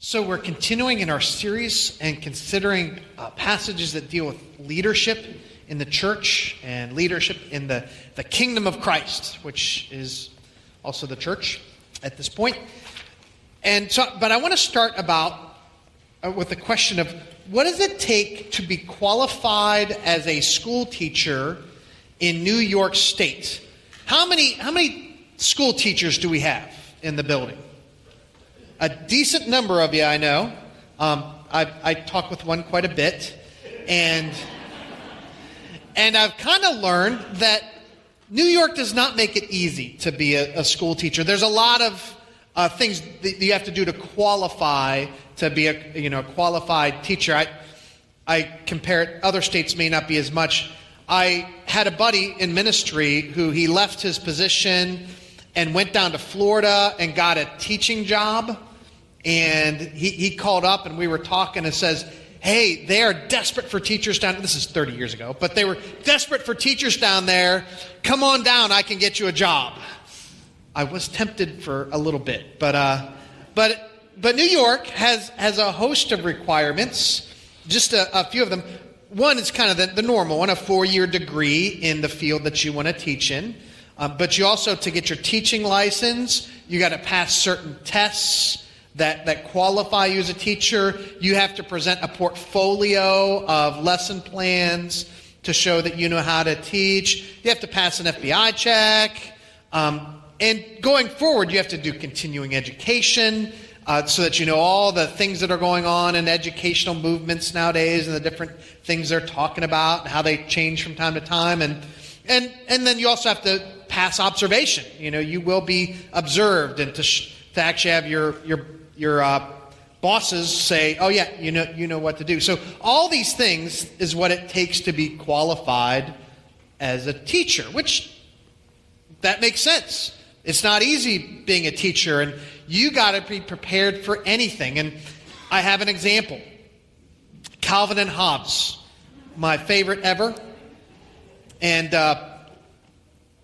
So, we're continuing in our series and considering uh, passages that deal with leadership in the church and leadership in the, the kingdom of Christ, which is also the church at this point. And so, but I want to start about uh, with the question of what does it take to be qualified as a school teacher in New York State? How many, how many school teachers do we have in the building? A decent number of you I know. Um, I, I talk with one quite a bit, and and I've kind of learned that New York does not make it easy to be a, a school teacher. There's a lot of uh, things that you have to do to qualify to be a you know qualified teacher. I I compare it. Other states may not be as much. I had a buddy in ministry who he left his position and went down to Florida and got a teaching job and he, he called up and we were talking and says, Hey, they are desperate for teachers down. This is 30 years ago, but they were desperate for teachers down there. Come on down, I can get you a job. I was tempted for a little bit, but uh, but but New York has has a host of requirements. Just a, a few of them. One is kind of the, the normal one, a four year degree in the field that you want to teach in. Um, but you also, to get your teaching license, you got to pass certain tests that, that qualify you as a teacher. You have to present a portfolio of lesson plans to show that you know how to teach. You have to pass an FBI check. Um, and going forward, you have to do continuing education uh, so that you know all the things that are going on in educational movements nowadays and the different things they're talking about and how they change from time to time. And, and, and then you also have to pass observation. You know, you will be observed and to, sh- to actually have your, your your uh, bosses say, "Oh yeah, you know you know what to do." So all these things is what it takes to be qualified as a teacher, which that makes sense. It's not easy being a teacher, and you got to be prepared for anything. And I have an example: Calvin and Hobbes, my favorite ever. And uh,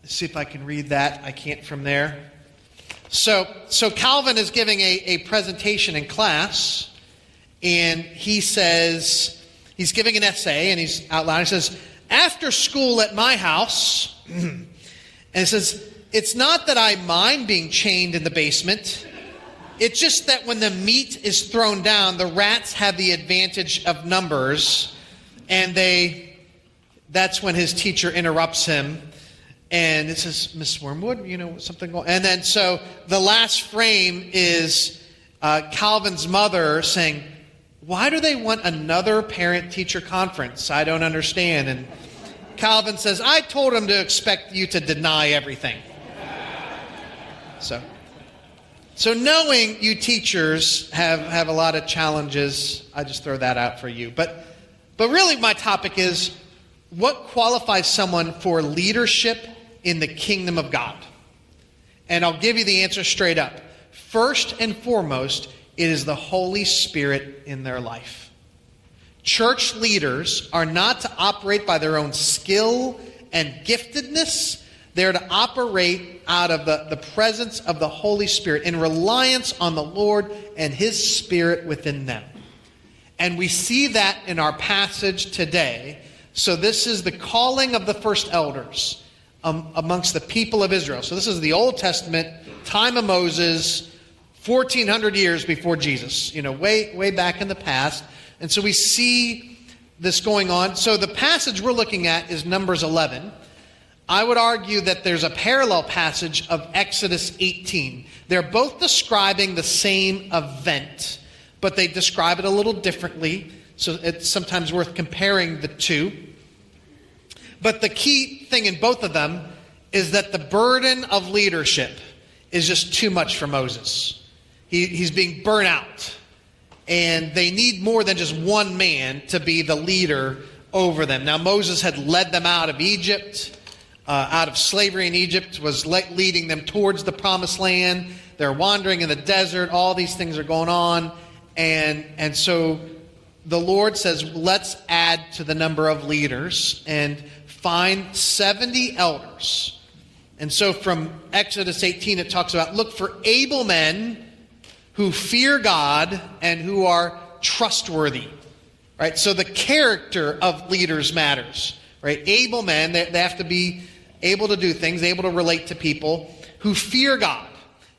see if I can read that. I can't from there. So, so Calvin is giving a, a presentation in class, and he says, he's giving an essay, and he's outlining, he says, After school at my house, and it says, It's not that I mind being chained in the basement. It's just that when the meat is thrown down, the rats have the advantage of numbers, and they, that's when his teacher interrupts him and it says Miss Wormwood, you know something going. And then so the last frame is uh, Calvin's mother saying, "Why do they want another parent-teacher conference? I don't understand." And Calvin says, "I told him to expect you to deny everything." So, so knowing you teachers have have a lot of challenges, I just throw that out for you. But, but really, my topic is what qualifies someone for leadership in the kingdom of God? And I'll give you the answer straight up. First and foremost, it is the Holy Spirit in their life. Church leaders are not to operate by their own skill and giftedness. They're to operate out of the, the presence of the Holy Spirit in reliance on the Lord and His Spirit within them. And we see that in our passage today. So, this is the calling of the first elders um, amongst the people of Israel. So this is the Old Testament, time of Moses, 1400 years before Jesus, you know, way, way back in the past. And so we see this going on. So the passage we're looking at is Numbers 11. I would argue that there's a parallel passage of Exodus 18. They're both describing the same event, but they describe it a little differently. So it's sometimes worth comparing the two. But the key thing in both of them is that the burden of leadership is just too much for Moses. He, he's being burnt out. And they need more than just one man to be the leader over them. Now, Moses had led them out of Egypt, uh, out of slavery in Egypt, was le- leading them towards the promised land. They're wandering in the desert. All these things are going on. And, and so the Lord says, let's add to the number of leaders. And find 70 elders. And so from Exodus 18, it talks about look for able men who fear God and who are trustworthy. Right? So the character of leaders matters. Right? Able men, they, they have to be able to do things, able to relate to people who fear God.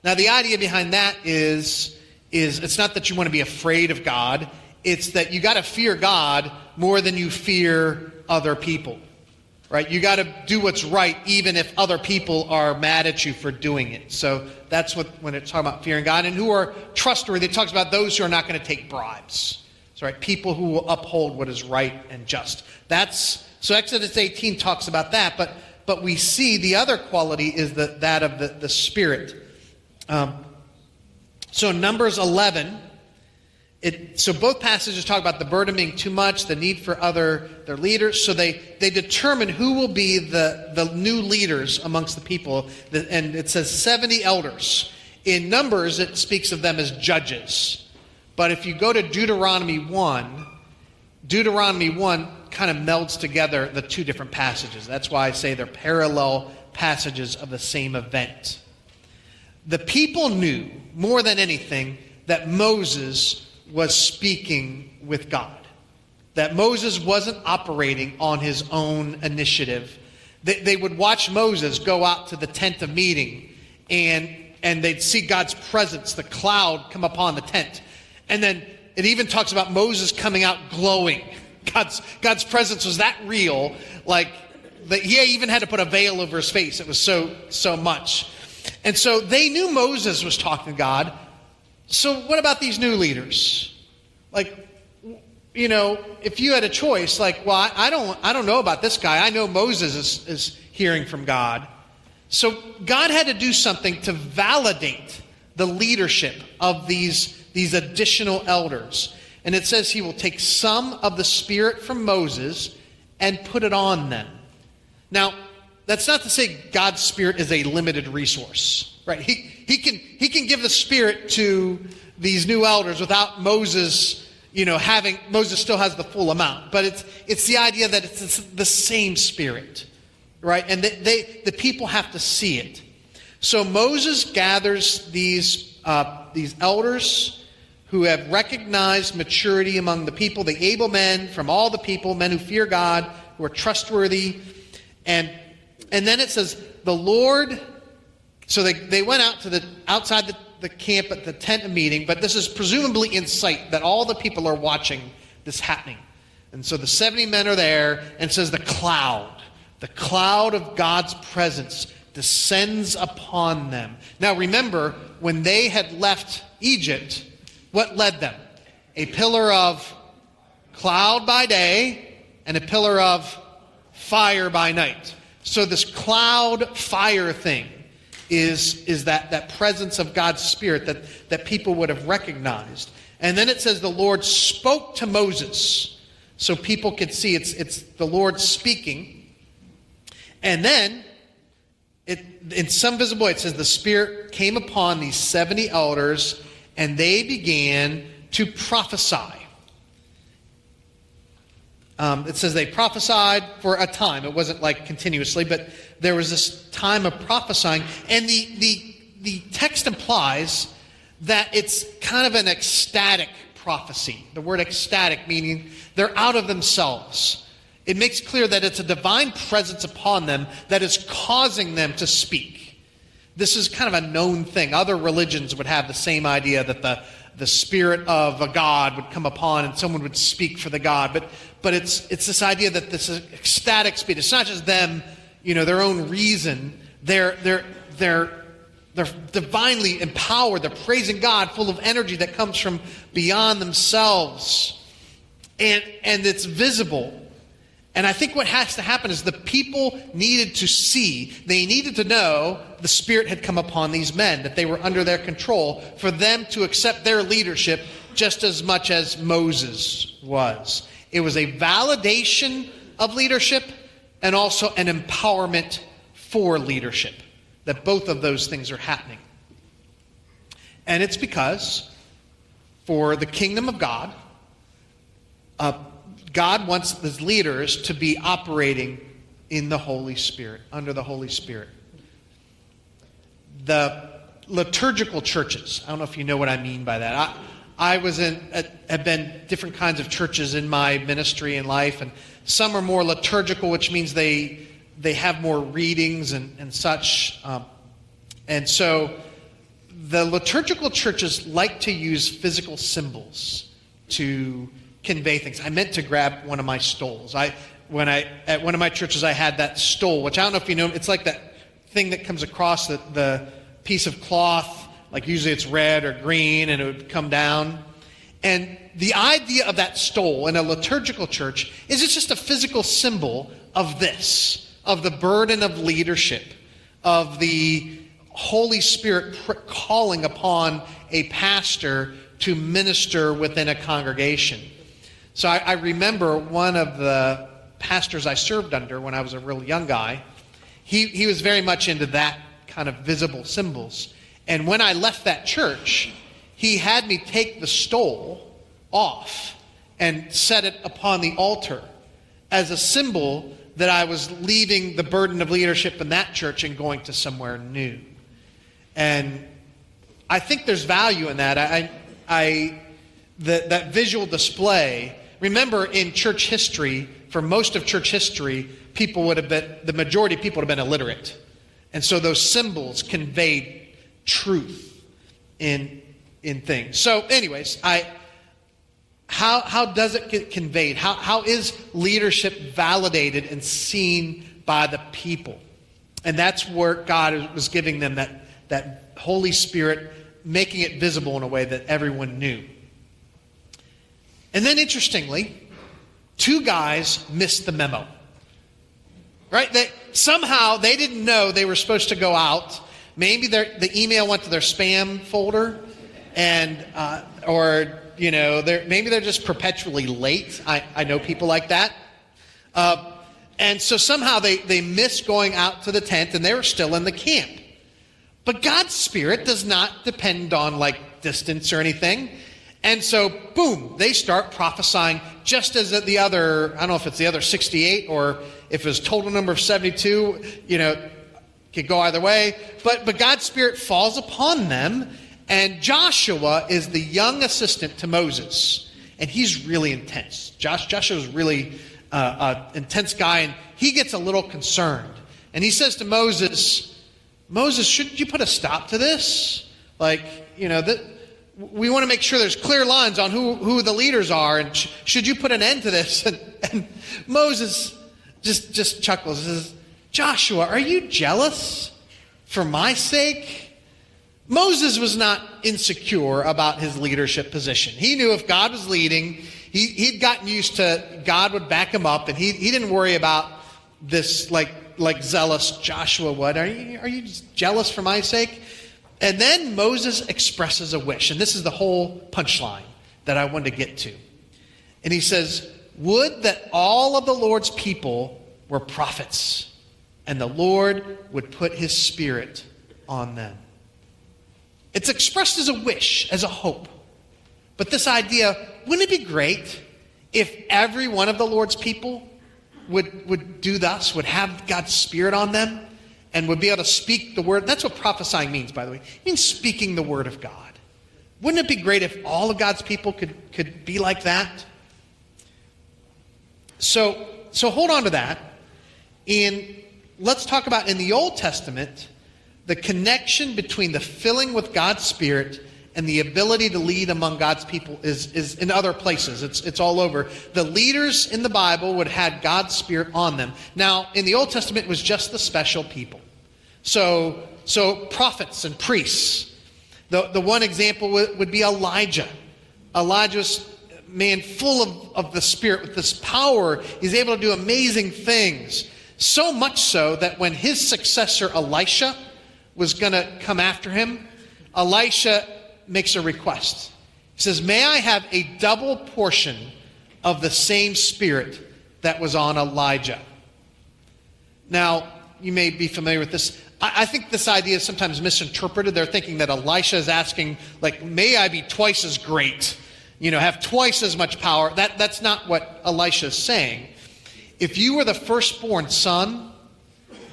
Now the idea behind that is is it's not that you want to be afraid of God, it's that you got to fear God more than you fear other people. Right? You got to do what's right even if other people are mad at you for doing it. So that's what when it's talking about fearing God and who are trustworthy, it talks about those who are not going to take bribes. So right, people who will uphold what is right and just. That's so Exodus 18 talks about that, but but we see the other quality is the, that of the, the Spirit. Um, so Numbers 11, it, so both passages talk about the burden being too much, the need for other their leaders. So they, they determine who will be the, the new leaders amongst the people. And it says 70 elders. In Numbers, it speaks of them as judges. But if you go to Deuteronomy 1, Deuteronomy 1 kind of melds together the two different passages. That's why I say they're parallel passages of the same event. The people knew more than anything that Moses was speaking with God, that Moses wasn't operating on his own initiative. They, they would watch Moses go out to the tent of meeting and, and they'd see God's presence, the cloud come upon the tent. And then it even talks about Moses coming out glowing God's, God's presence was that real, like that he even had to put a veil over his face. It was so, so much. And so they knew Moses was talking to God. So what about these new leaders? Like, you know, if you had a choice, like, well, I, don't, I don't know about this guy. I know Moses is, is hearing from God. So God had to do something to validate the leadership of these, these additional elders. And it says he will take some of the Spirit from Moses and put it on them. Now, that's not to say God's Spirit is a limited resource, right? He, he, can, he can give the Spirit to these new elders without Moses, you know, having, Moses still has the full amount. But it's, it's the idea that it's the same Spirit, right? And they, they the people have to see it. So Moses gathers these, uh, these elders who have recognized maturity among the people, the able men from all the people, men who fear God, who are trustworthy. And, and then it says, the Lord, so they, they went out to the outside the, the camp at the tent meeting, but this is presumably in sight that all the people are watching this happening. And so the 70 men are there, and says the cloud, the cloud of God's presence descends upon them. Now remember, when they had left Egypt, what led them? A pillar of cloud by day and a pillar of fire by night. So this cloud fire thing is, is that, that presence of God's Spirit that, that people would have recognized. And then it says the Lord spoke to Moses so people could see it's, it's the Lord speaking. And then it, in some visible way, it says the Spirit came upon these 70 elders and they began to prophesy. Um, it says they prophesied for a time. It wasn't like continuously, but there was this time of prophesying. And the, the, the text implies that it's kind of an ecstatic prophecy. The word ecstatic meaning they're out of themselves. It makes clear that it's a divine presence upon them that is causing them to speak. This is kind of a known thing. Other religions would have the same idea that the, the spirit of a god would come upon and someone would speak for the god. But, but it's, it's this idea that this ecstatic speech, it's not just them, you know, their own reason. They're, they're, they're, they're divinely empowered. They're praising God, full of energy that comes from beyond themselves. And, and it's visible. And I think what has to happen is the people needed to see, they needed to know the Spirit had come upon these men, that they were under their control, for them to accept their leadership just as much as Moses was. It was a validation of leadership and also an empowerment for leadership, that both of those things are happening. And it's because for the kingdom of God, uh, God wants his leaders to be operating in the Holy Spirit, under the Holy Spirit. The, liturgical churches. I don't know if you know what I mean by that. I, I was in, have been different kinds of churches in my ministry and life, and some are more liturgical, which means they they have more readings and, and such. Um, and so the liturgical churches like to use physical symbols to convey things. I meant to grab one of my stoles. I when I at one of my churches I had that stole, which I don't know if you know. It's like that thing that comes across the, the piece of cloth. Like usually it's red or green, and it would come down. And the idea of that stole in a liturgical church is it's just a physical symbol of this, of the burden of leadership, of the Holy Spirit calling upon a pastor to minister within a congregation. So I, I, remember one of the pastors I served under when I was a real young guy, he, he was very much into that kind of visible symbols. And when I left that church, he had me take the stole off and set it upon the altar as a symbol that I was leaving the burden of leadership in that church and going to somewhere new. And I think there's value in that. I, I, the, that visual display. Remember, in church history, for most of church history, people would have been, the majority of people would have been illiterate. And so those symbols conveyed truth in, in things. So, anyways, I, how, how does it get conveyed? How, how is leadership validated and seen by the people? And that's where God was giving them that that Holy Spirit making it visible in a way that everyone knew. And then, interestingly, two guys missed the memo. Right? They, somehow they didn't know they were supposed to go out. Maybe the email went to their spam folder, and uh, or you know, they're, maybe they're just perpetually late. I, I know people like that. Uh, and so somehow they, they missed going out to the tent, and they were still in the camp. But God's Spirit does not depend on like distance or anything. And so, boom, they start prophesying just as the other, I don't know if it's the other 68 or if it's total number of 72, you know, could go either way. But, but God's Spirit falls upon them, and Joshua is the young assistant to Moses. And he's really intense. Josh, Joshua's really uh, an intense guy, and he gets a little concerned. And he says to Moses, Moses, shouldn't you put a stop to this? Like, you know, that we want to make sure there's clear lines on who, who the leaders are, and sh- should you put an end to this? And, and Moses just, just chuckles and says, Joshua, are you jealous for my sake? Moses was not insecure about his leadership position. He knew if God was leading, he, he'd gotten used to God would back him up, and he, he didn't worry about this like like zealous Joshua would. Are you, are you jealous for my sake? And then Moses expresses a wish. And this is the whole punchline that I wanted to get to. And he says, Would that all of the Lord's people were prophets, and the Lord would put his spirit on them. It's expressed as a wish, as a hope. But this idea, wouldn't it be great if every one of the Lord's people would, would do thus, would have God's Spirit on them, and would be able to speak the word. That's what prophesying means, by the way. It means speaking the word of God. Wouldn't it be great if all of God's people could, could be like that? So, so hold on to that. And let's talk about in the Old Testament the connection between the filling with God's Spirit and the ability to lead among God's people is, is in other places. It's, it's all over. The leaders in the Bible would have had God's Spirit on them. Now, in the Old Testament, it was just the special people. So, so prophets and priests. The, the one example would, would be Elijah. Elijah's man full of, of the Spirit with this power. He's able to do amazing things. So much so that when his successor, Elisha, was going to come after him, Elisha makes a request. He says, May I have a double portion of the same spirit that was on Elijah? Now, you may be familiar with this. I, think this idea is sometimes misinterpreted. They're thinking that Elisha is asking, like, may I be twice as great, you know, have twice as much power. That, that's not what Elisha is saying. If you were the firstborn son,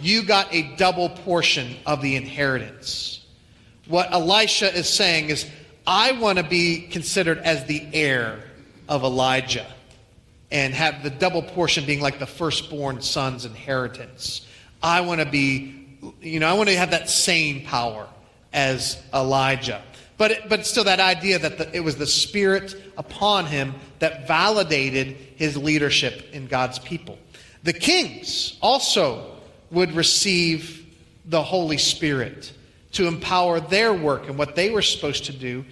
you got a double portion of the inheritance. What Elisha is saying is, I want to be considered as the heir of Elijah and have the double portion being like the firstborn son's inheritance. I want to be, you know, I want to have that same power as Elijah. But, but still, that idea that the, it was the Spirit upon him that validated his leadership in God's people. The kings also would receive the Holy Spirit to empower their work and what they were supposed to do.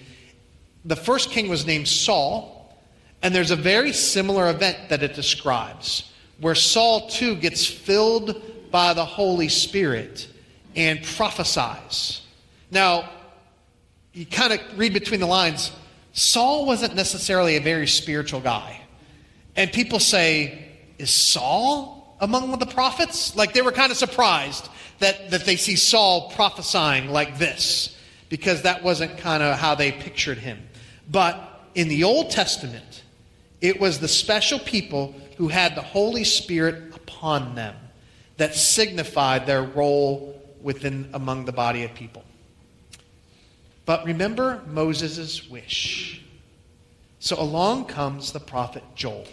The first king was named Saul, and there's a very similar event that it describes where Saul too gets filled by the Holy Spirit and prophesies. Now, you kind of read between the lines. Saul wasn't necessarily a very spiritual guy. And people say, Is Saul among the prophets? Like they were kind of surprised that, that they see Saul prophesying like this, because that wasn't kind of how they pictured him. But in the Old Testament, it was the special people who had the Holy Spirit upon them that signified their role within among the body of people. But remember Moses' wish. So along comes the prophet Joel.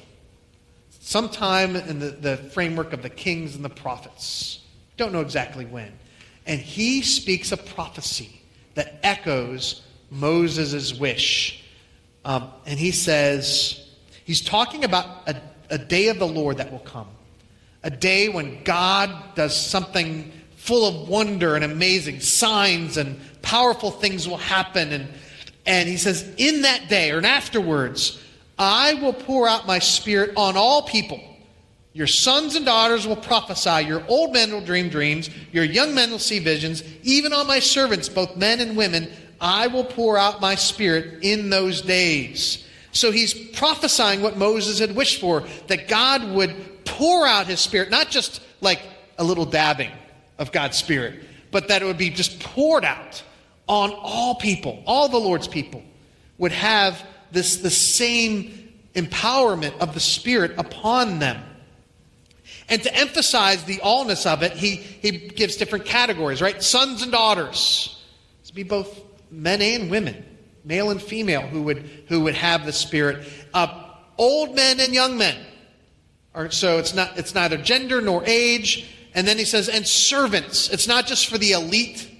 Sometime in the, the framework of the kings and the prophets. Don't know exactly when. And he speaks a prophecy that echoes Moses' wish. Um, and he says, he's talking about a, a day of the Lord that will come. A day when God does something full of wonder and amazing signs and powerful things will happen. And, and he says, In that day, or afterwards, I will pour out my spirit on all people. Your sons and daughters will prophesy. Your old men will dream dreams. Your young men will see visions. Even on my servants, both men and women, I will pour out my spirit in those days. So he's prophesying what Moses had wished for that God would pour out his spirit, not just like a little dabbing of God's spirit, but that it would be just poured out on all people, all the Lord's people would have this the same empowerment of the Spirit upon them. And to emphasize the allness of it, he, he gives different categories, right? Sons and daughters. To be both men and women, male and female, who would, who would have the Spirit. Uh, old men and young men. Or, so it's, not, it's neither gender nor age. And then he says, and servants. It's not just for the elite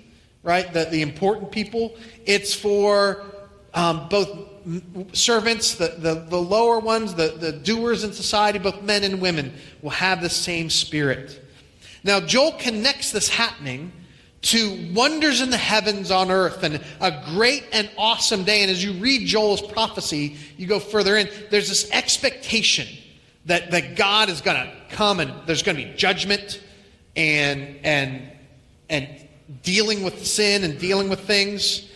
right? The, the important people. It's for um, both servants, the, the, the lower ones, the, the doers in society, both men and women will have the same spirit. Now, Joel connects this happening to wonders in the heavens on earth and a great and awesome day. And as you read Joel's prophecy, you go further in, there's this expectation that, that God is going to come and there's going to be judgment and, and, and dealing with sin and dealing with things.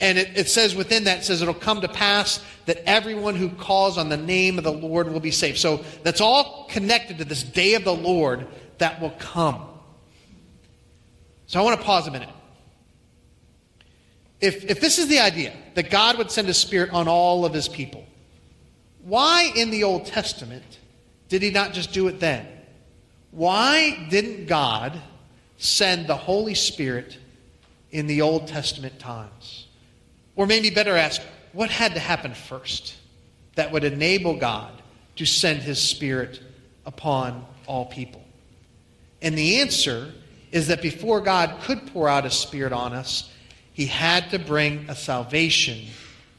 And it, it, says within that, it says it'll come to pass that everyone who calls on the name of the Lord will be saved. So that's all connected to this day of the Lord that will come. So I want to pause a minute. If, if this is the idea that God would send a spirit on all of his people, why in the Old Testament did he not just do it then? Why didn't God send the Holy Spirit in the Old Testament times? Or maybe better ask, what had to happen first that would enable God to send his Spirit upon all people? And the answer is that before God could pour out his Spirit on us, he had to bring a salvation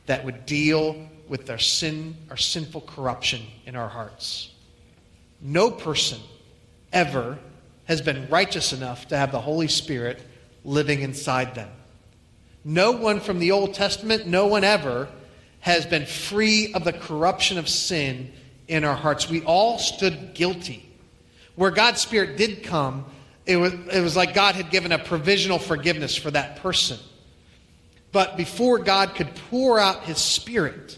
that would deal with our sin, our sinful corruption in our hearts. No person ever has been righteous enough to have the Holy Spirit living inside them. No one from the Old Testament, no one ever, has been free of the corruption of sin in our hearts. We all stood guilty. Where God's Spirit did come, it was, it was like God had given a provisional forgiveness for that person. But before God could pour out His Spirit,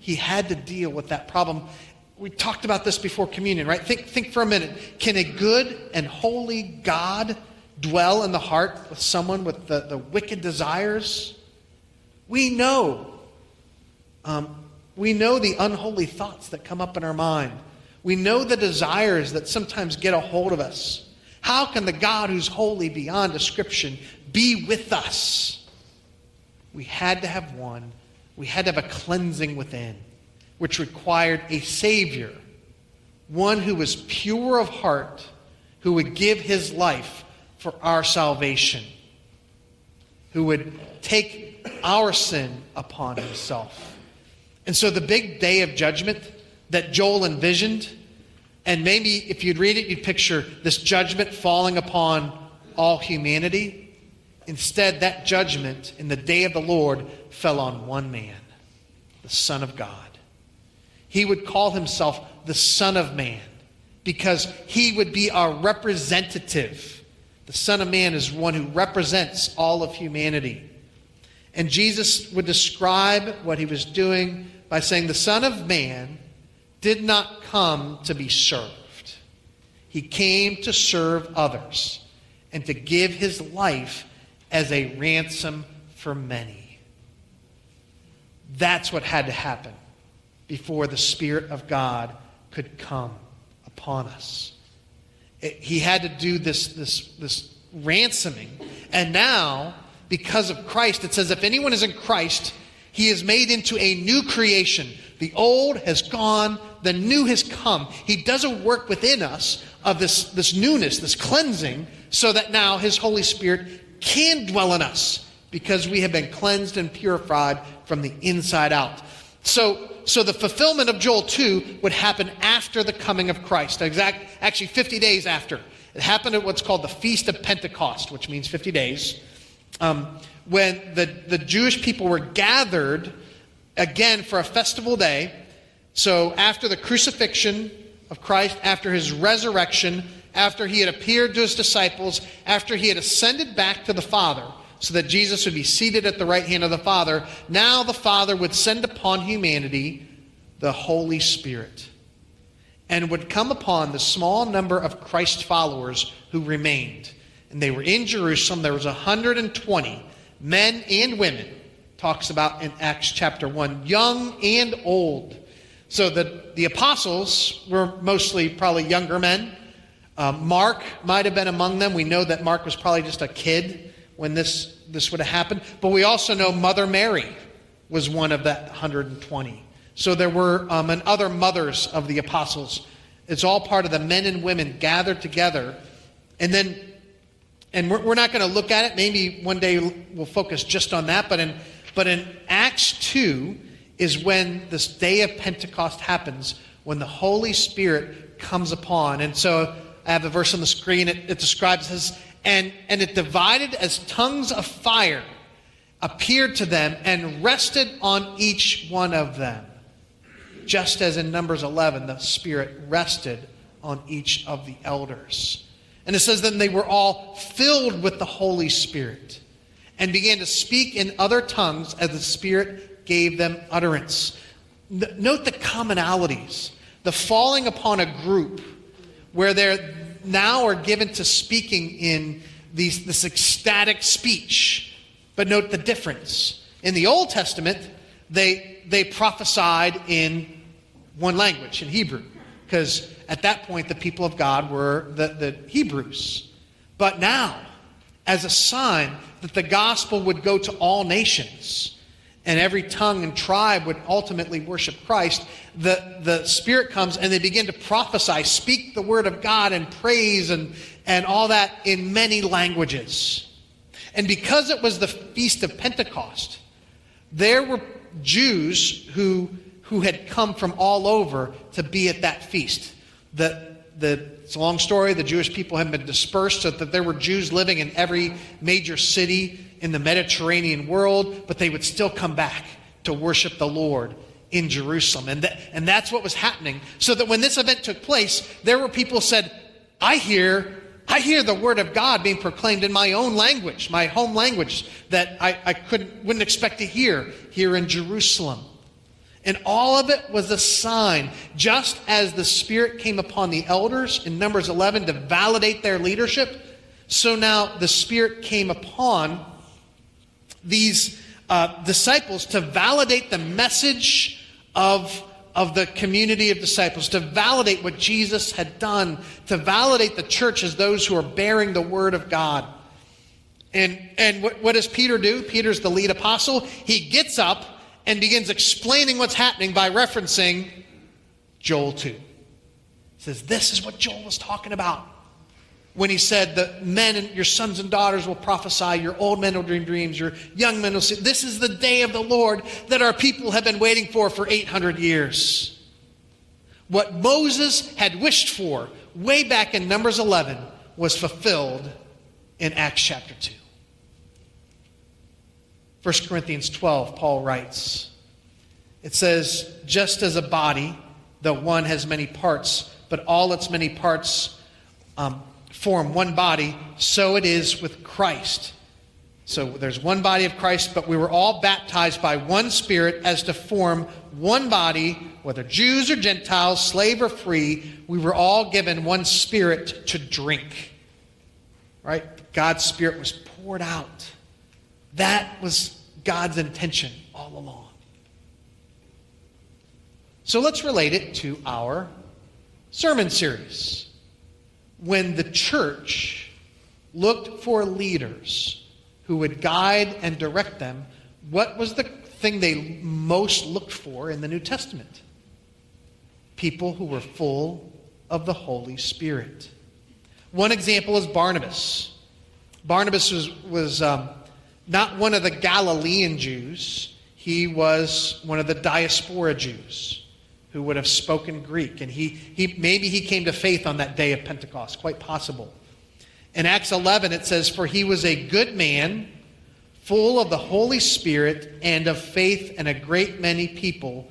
He had to deal with that problem we talked about this before communion, right? Think, think for a minute. Can a good and holy God dwell in the heart of someone with the, the wicked desires? We know. Um, we know the unholy thoughts that come up in our mind. We know the desires that sometimes get a hold of us. How can the God who's holy beyond description be with us? we had to have one. We had to have a cleansing within, which required a Savior, one who was pure of heart, who would give his life for our salvation, who would take our sin upon himself. And so the big day of judgment that Joel envisioned, and maybe if you'd read it, you'd picture this judgment falling upon all humanity. Instead, that judgment in the day of the Lord fell on one man, the Son of God. He would call himself the Son of Man because he would be our representative. The Son of Man is one who represents all of humanity. And Jesus would describe what he was doing by saying, The Son of Man did not come to be served, he came to serve others and to give his life as a ransom for many. That's what had to happen before the Spirit of God could come upon us. He had to do this, this, this ransoming. And now, because of Christ, it says, if anyone is in Christ, he is made into a new creation. The old has gone, the new has come. He does a work within us of this, this newness, this cleansing, so that now his Holy Spirit can dwell in us because we have been cleansed and purified from the inside out. So, so the fulfillment of Joel 2 would happen after the coming of Christ. Exact, actually, 50 days after. It happened at what's called the Feast of Pentecost, which means 50 days, um, when the, the Jewish people were gathered again for a festival day. So after the crucifixion of Christ, after his resurrection, after he had appeared to his disciples, after he had ascended back to the Father, so that Jesus would be seated at the right hand of the Father, now the Father would send upon humanity the Holy Spirit and would come upon the small number of Christ followers who remained. And they were in Jerusalem. There was 120 men and women, talks about in Acts chapter 1, young and old. So the, the apostles were mostly probably younger men. Uh, Mark might have been among them. We know that Mark was probably just a kid when this, this would have happened. But we also know Mother Mary was one of that 120. So there were um, and other mothers of the apostles. It's all part of the men and women gathered together. And then, and we're, we're not going to look at it. Maybe one day we'll focus just on that. But in, but in Acts 2 is when this day of Pentecost happens, when the Holy Spirit comes upon. And so I have the verse on the screen. It, it describes as, and, and it divided as tongues of fire appeared to them and rested on each one of them. Just as in Numbers 11, the Spirit rested on each of the elders. And it says, then they were all filled with the Holy Spirit and began to speak in other tongues as the Spirit gave them utterance. Note the commonalities, the falling upon a group where they're now are given to speaking in these, this ecstatic speech. But note the difference. In the Old Testament, they, they prophesied in one language, in Hebrew, because at that point the people of God were the, the Hebrews. But now, as a sign that the gospel would go to all nations, and every tongue and tribe would ultimately worship Christ, the, the Spirit comes and they begin to prophesy, speak the word of God and praise and, and all that in many languages. And because it was the Feast of Pentecost, there were Jews who, who had come from all over to be at that feast. The, the, it's a long story. The Jewish people had been dispersed so that there were Jews living in every major city in the Mediterranean world, but they would still come back to worship the Lord in Jerusalem. And, that, and that's what was happening. So that when this event took place, there were people said, I hear, I hear the word of God being proclaimed in my own language, my home language, that I, I couldn't, wouldn't expect to hear here in Jerusalem. And all of it was a sign, just as the Spirit came upon the elders in Numbers 11 to validate their leadership, so now the Spirit came upon these uh, disciples to validate the message of, of the community of disciples, to validate what Jesus had done, to validate the church as those who are bearing the word of God. And, and what, what does Peter do? Peter's the lead apostle. He gets up and begins explaining what's happening by referencing Joel 2. He says, This is what Joel was talking about when he said that men and your sons and daughters will prophesy, your old men will dream dreams, your young men will see. This is the day of the Lord that our people have been waiting for for 800 years. What Moses had wished for way back in Numbers 11 was fulfilled in Acts chapter 2. 1 Corinthians 12, Paul writes, it says, just as a body, though one has many parts, but all its many parts um, form one body, so it is with Christ. So there's one body of Christ, but we were all baptized by one Spirit as to form one body, whether Jews or Gentiles, slave or free. We were all given one Spirit to drink. Right? God's Spirit was poured out. That was God's intention all along. So let's relate it to our sermon series when the church looked for leaders who would guide and direct them, what was the thing they most looked for in the New Testament? People who were full of the Holy Spirit. One example is Barnabas. Barnabas was, was um, not one of the Galilean Jews, he was one of the diaspora Jews who would have spoken Greek. And he, he, maybe he came to faith on that day of Pentecost, quite possible. In Acts 11, it says, For he was a good man, full of the Holy Spirit and of faith, and a great many people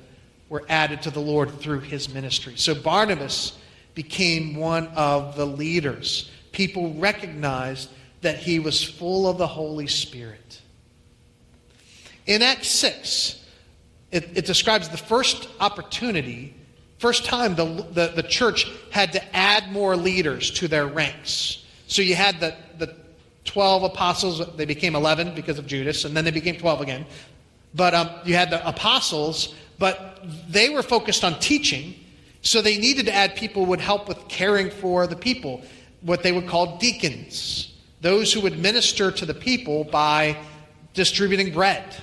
were added to the Lord through his ministry. So Barnabas became one of the leaders. People recognized that he was full of the Holy Spirit. In Acts 6, it, it describes the first opportunity, first time the, the, the church had to add more leaders to their ranks. So you had the, the 12 apostles, they became 11 because of Judas, and then they became 12 again. But um, you had the apostles, but they were focused on teaching, so they needed to add people who would help with caring for the people, what they would call deacons, those who would minister to the people by distributing bread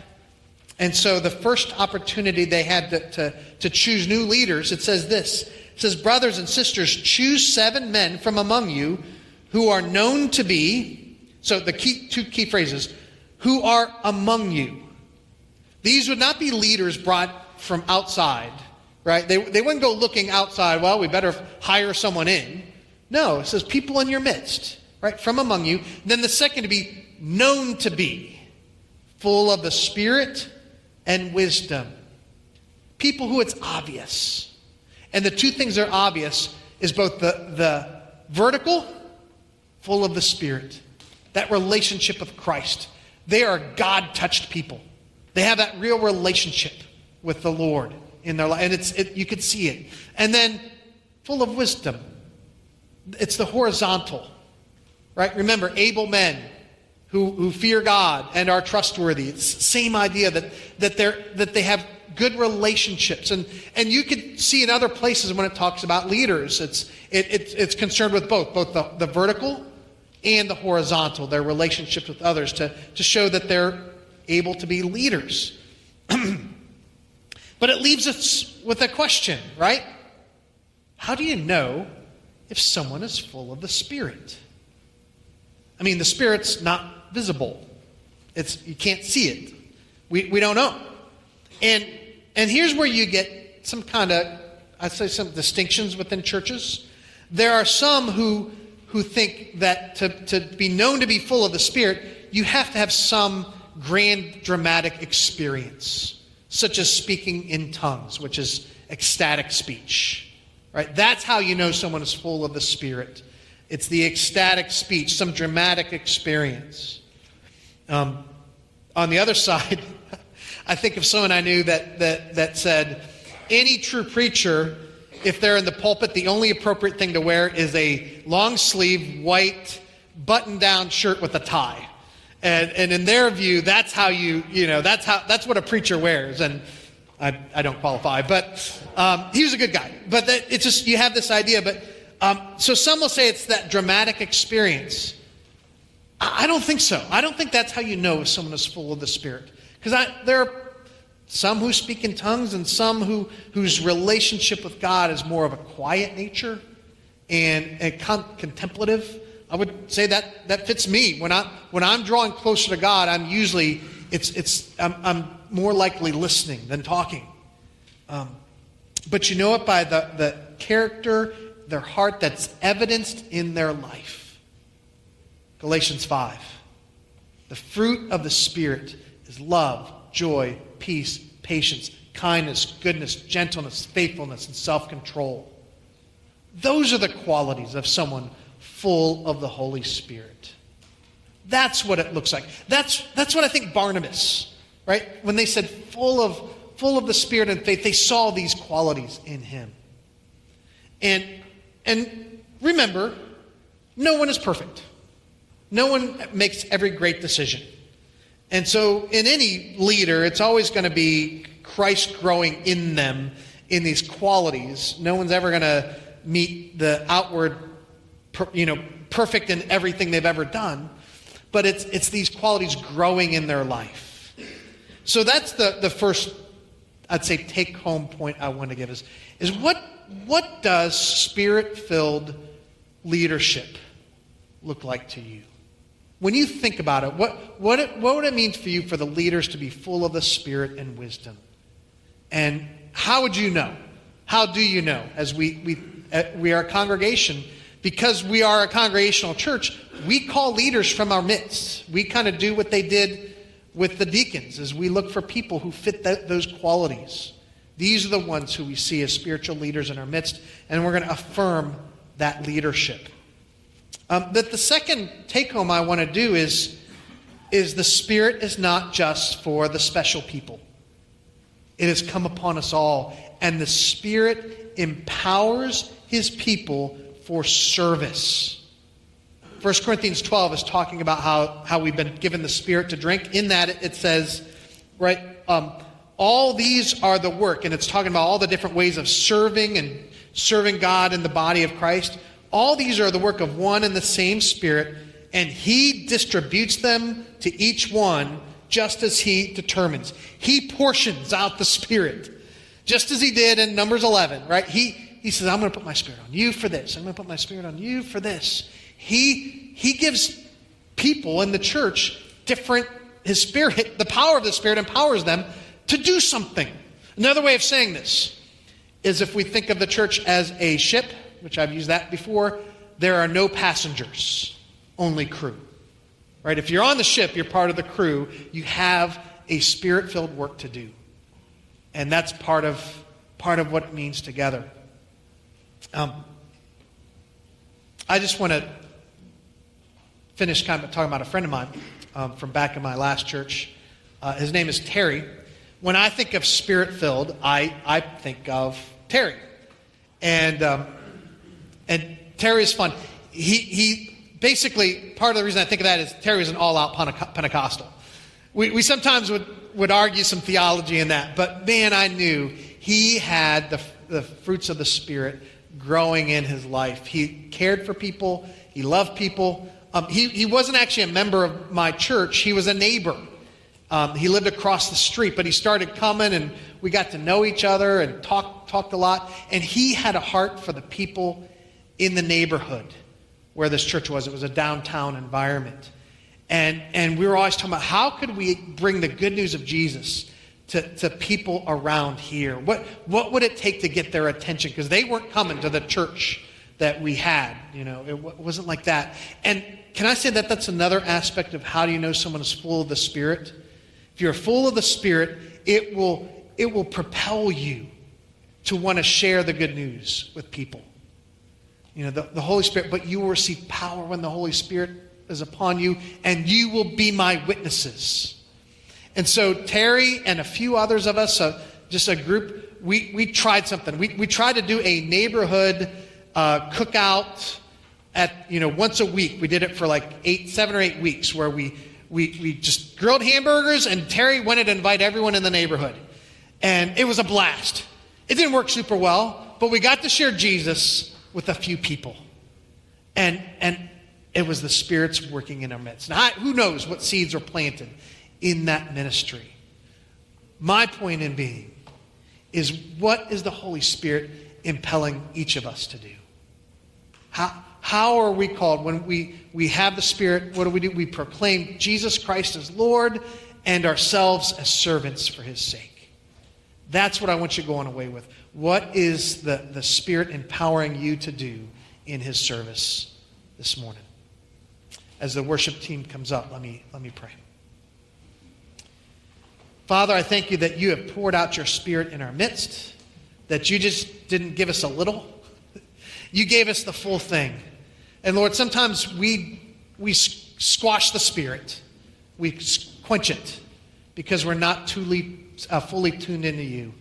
and so the first opportunity they had to, to, to choose new leaders, it says this. It says, Brothers and sisters, choose seven men from among you who are known to be, so the key, two key phrases, who are among you. These would not be leaders brought from outside, right? They, they wouldn't go looking outside, well, we better hire someone in. No, it says people in your midst, right? From among you. Then the second to be known to be, full of the Spirit and wisdom. People who it's obvious. And the two things that are obvious is both the, the vertical, full of the Spirit, that relationship with Christ. They are God touched people. They have that real relationship with the Lord in their life. And it's, it, you can see it. And then full of wisdom. It's the horizontal, right? Remember, able men who, who fear God and are trustworthy. It's the same idea that, that, they're, that they have good relationships. And, and you could see in other places when it talks about leaders, it's, it, it, it's concerned with both, both the, the vertical and the horizontal, their relationships with others, to, to show that they're able to be leaders. but it leaves us with a question, right? How do you know if someone is full of the Spirit? I mean, the Spirit's not visible. It's, you can't see it. We, we don't know. And, and here's where you get some kind of, I'd say, some distinctions within churches. There are some who, who think that to, to be known to be full of the Spirit, you have to have some grand dramatic experience, such as speaking in tongues, which is ecstatic speech. Right? That's how you know someone is full of the Spirit. It's the ecstatic speech, some dramatic experience. Um, on the other side, I think of someone I knew that, that, that said, any true preacher, if they're in the pulpit, the only appropriate thing to wear is a long sleeve, white, button down shirt with a tie. And, and in their view, that's how you, you know, that's, how, that's what a preacher wears. And I, I don't qualify, but um, he was a good guy. But that, it's just, you have this idea. But um, so some will say it's that dramatic experience. I don't think so. I don't think that's how you know if someone is full of the Spirit. Because there are some who speak in tongues and some who, whose relationship with God is more of a quiet nature and, and con- contemplative. I would say that that fits me. When, I, when I'm drawing closer to God, I'm usually, it's, it's, I'm, I'm more likely listening than talking. Um, but you know it by the, the character, their heart that's evidenced in their life. Galatians 5. The fruit of the Spirit is love, joy, peace, patience, kindness, goodness, gentleness, faithfulness, and self control. Those are the qualities of someone full of the Holy Spirit. That's what it looks like. That's, that's what I think Barnabas, right? When they said full of, full of the Spirit and faith, they saw these qualities in him. And, and remember, no one is perfect. No one makes every great decision. And so, in any leader, it's always going to be Christ growing in them in these qualities. No one's ever going to meet the outward, you know, perfect in everything they've ever done, but it's, it's these qualities growing in their life. So that's the, the first, I'd say, take home point I want to give is, is what, what does spirit filled leadership look like to you? When you think about it, what, what, it, what would it mean for you for the leaders to be full of the Spirit and wisdom? And how would you know? How do you know? As we, we, uh, we are a congregation, because we are a congregational church, we call leaders from our midst. We kind of do what they did with the deacons, as we look for people who fit those qualities. These are the ones who we see as spiritual leaders in our midst, and we're going to affirm that leadership. Um, that the second take home I want to do is, is the Spirit is not just for the special people. It has come upon us all. And the Spirit empowers his people for service. 1 Corinthians 12 is talking about how, how we've been given the Spirit to drink. In that, it says, right, um, all these are the work, and it's talking about all the different ways of serving and serving God in the body of Christ. All these are the work of one and the same Spirit, and He distributes them to each one just as He determines. He portions out the Spirit, just as He did in Numbers 11, right? He, he says, I'm going to put my Spirit on you for this. I'm going to put my Spirit on you for this. He, he gives people in the church different, His Spirit, the power of the Spirit empowers them to do something. Another way of saying this is if we think of the church as a ship which I've used that before, there are no passengers, only crew. Right? If you're on the ship, you're part of the crew. You have a spirit filled work to do. And that's part of, part of what it means together. Um, I just want to finish kind of talking about a friend of mine um, from back in my last church. Uh, his name is Terry. When I think of spirit filled, I, I think of Terry. And um, and Terry is fun. He, he basically, part of the reason I think of that is Terry is an all out Pentecostal. We, we sometimes would, would argue some theology in that, but man, I knew he had the, the fruits of the Spirit growing in his life. He cared for people, he loved people. Um, he, he wasn't actually a member of my church, he was a neighbor. Um, he lived across the street, but he started coming and we got to know each other and talk, talked a lot. And he had a heart for the people in the neighborhood where this church was. It was a downtown environment. And, and we were always talking about how could we bring the good news of Jesus to, to people around here? What, what would it take to get their attention? Because they weren't coming to the church that we had. You know, it wasn't like that. And can I say that that's another aspect of how do you know someone is full of the Spirit? If you're full of the Spirit, it will, it will propel you to want to share the good news with people you know, the, the Holy Spirit, but you will receive power when the Holy Spirit is upon you, and you will be my witnesses. And so Terry and a few others of us, uh, just a group, we, we tried something. We, we tried to do a neighborhood uh, cookout at, you know, once a week. We did it for like eight, seven or eight weeks where we, we, we just grilled hamburgers and Terry wanted to invite everyone in the neighborhood. And it was a blast. It didn't work super well, but we got to share Jesus with a few people. And, and It was the Spirit's working in our midst. Now, who knows what seeds are planted in that ministry? My point in being is what is the Holy Spirit impelling each of us to do? How, how are we called when we, we have the Spirit? What do we do? We proclaim Jesus Christ as Lord and ourselves as servants for his sake. That's what I want you going away with. What is the, the Spirit empowering you to do in his service this morning? As the worship team comes up, let me, let me pray. Father, I thank you that you have poured out your Spirit in our midst, that you just didn't give us a little, you gave us the full thing. And Lord, sometimes we, we squash the Spirit, we quench it because we're not truly, uh, fully tuned into you.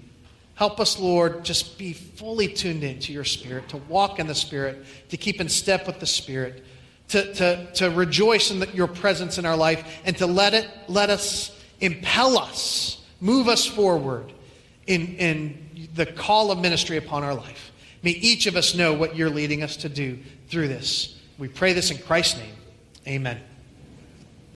Help us, Lord, just be fully tuned into your Spirit, to walk in the Spirit, to keep in step with the Spirit, to, to, to rejoice in the, your presence in our life, and to let it let us impel us, move us forward in, in the call of ministry upon our life. May each of us know what you're leading us to do through this. We pray this in Christ's name. Amen.